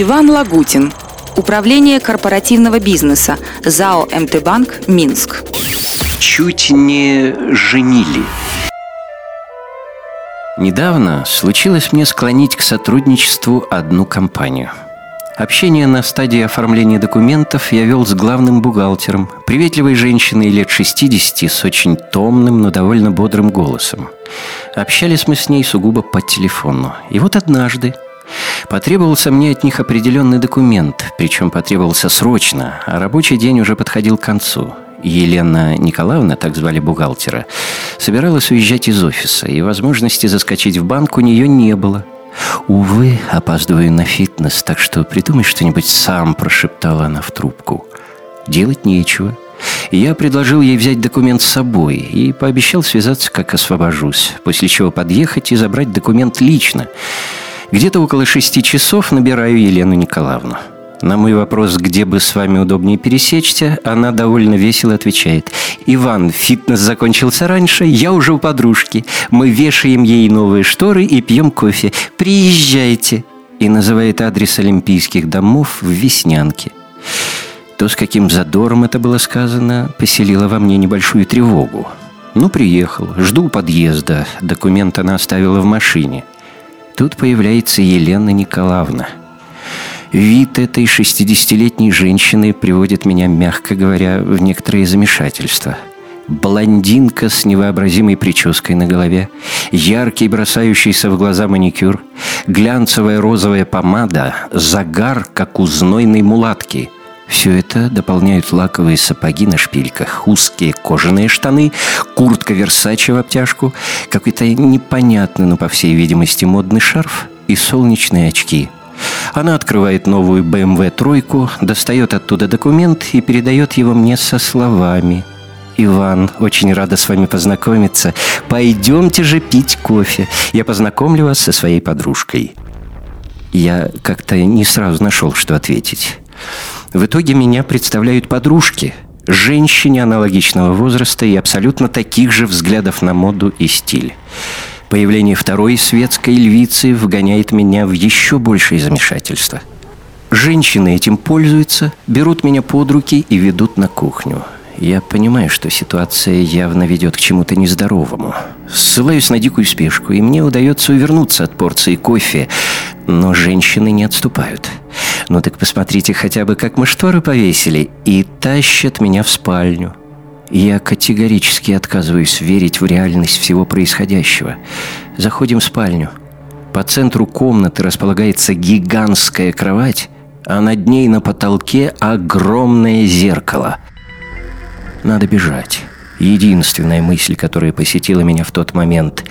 Иван Лагутин. Управление корпоративного бизнеса. ЗАО МТ-Банк, Минск. Чуть не женили. Недавно случилось мне склонить к сотрудничеству одну компанию – Общение на стадии оформления документов я вел с главным бухгалтером, приветливой женщиной лет 60 с очень томным, но довольно бодрым голосом. Общались мы с ней сугубо по телефону. И вот однажды Потребовался мне от них определенный документ, причем потребовался срочно, а рабочий день уже подходил к концу. Елена Николаевна, так звали бухгалтера, собиралась уезжать из офиса, и возможности заскочить в банк у нее не было – «Увы, опаздываю на фитнес, так что придумай что-нибудь сам», – прошептала она в трубку. «Делать нечего». Я предложил ей взять документ с собой и пообещал связаться, как освобожусь, после чего подъехать и забрать документ лично. Где-то около шести часов набираю Елену Николаевну. На мой вопрос, где бы с вами удобнее пересечься, она довольно весело отвечает. «Иван, фитнес закончился раньше, я уже у подружки. Мы вешаем ей новые шторы и пьем кофе. Приезжайте!» И называет адрес Олимпийских домов в Веснянке. То, с каким задором это было сказано, поселило во мне небольшую тревогу. Ну, приехал, жду подъезда. Документ она оставила в машине. Тут появляется Елена Николаевна – Вид этой 60-летней женщины приводит меня, мягко говоря, в некоторые замешательства. Блондинка с невообразимой прической на голове, яркий бросающийся в глаза маникюр, глянцевая розовая помада, загар, как у знойной мулатки – все это дополняют лаковые сапоги на шпильках, узкие кожаные штаны, куртка Версаче в обтяжку, какой-то непонятный, но, по всей видимости, модный шарф и солнечные очки – она открывает новую BMW тройку, достает оттуда документ и передает его мне со словами. «Иван, очень рада с вами познакомиться. Пойдемте же пить кофе. Я познакомлю вас со своей подружкой». Я как-то не сразу нашел, что ответить. В итоге меня представляют подружки, женщине аналогичного возраста и абсолютно таких же взглядов на моду и стиль. Появление второй светской львицы вгоняет меня в еще большее замешательство. Женщины этим пользуются, берут меня под руки и ведут на кухню. Я понимаю, что ситуация явно ведет к чему-то нездоровому. Ссылаюсь на дикую спешку, и мне удается увернуться от порции кофе, но женщины не отступают. Ну так посмотрите хотя бы, как мы шторы повесили, и тащат меня в спальню. Я категорически отказываюсь верить в реальность всего происходящего. Заходим в спальню. По центру комнаты располагается гигантская кровать, а над ней на потолке огромное зеркало. Надо бежать. Единственная мысль, которая посетила меня в тот момент.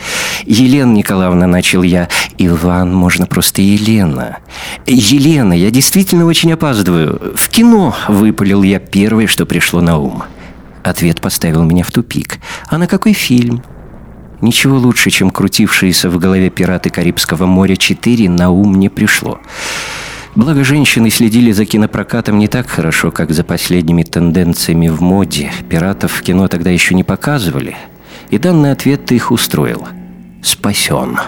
«Елена Николаевна», — начал я. «Иван, можно просто Елена». «Елена, я действительно очень опаздываю. В кино», — выпалил я первое, что пришло на ум. Ответ поставил меня в тупик. А на какой фильм? Ничего лучше, чем крутившиеся в голове «Пираты Карибского моря 4» на ум не пришло. Благо, женщины следили за кинопрокатом не так хорошо, как за последними тенденциями в моде. Пиратов в кино тогда еще не показывали. И данный ответ их устроил. Спасен.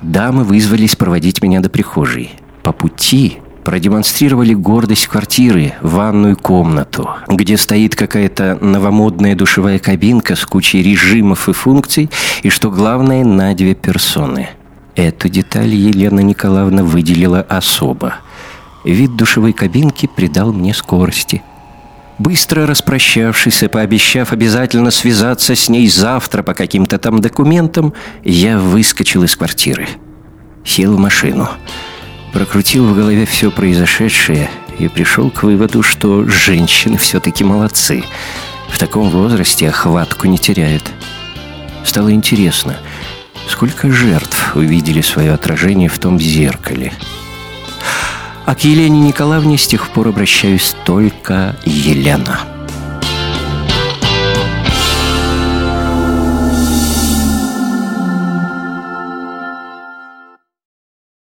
Дамы вызвались проводить меня до прихожей. По пути продемонстрировали гордость квартиры, ванную комнату, где стоит какая-то новомодная душевая кабинка с кучей режимов и функций, и, что главное, на две персоны. Эту деталь Елена Николаевна выделила особо. Вид душевой кабинки придал мне скорости. Быстро распрощавшись и пообещав обязательно связаться с ней завтра по каким-то там документам, я выскочил из квартиры. Сел в машину прокрутил в голове все произошедшее и пришел к выводу, что женщины все-таки молодцы. В таком возрасте охватку не теряют. Стало интересно, сколько жертв увидели свое отражение в том зеркале. А к Елене Николаевне с тех пор обращаюсь только Елена.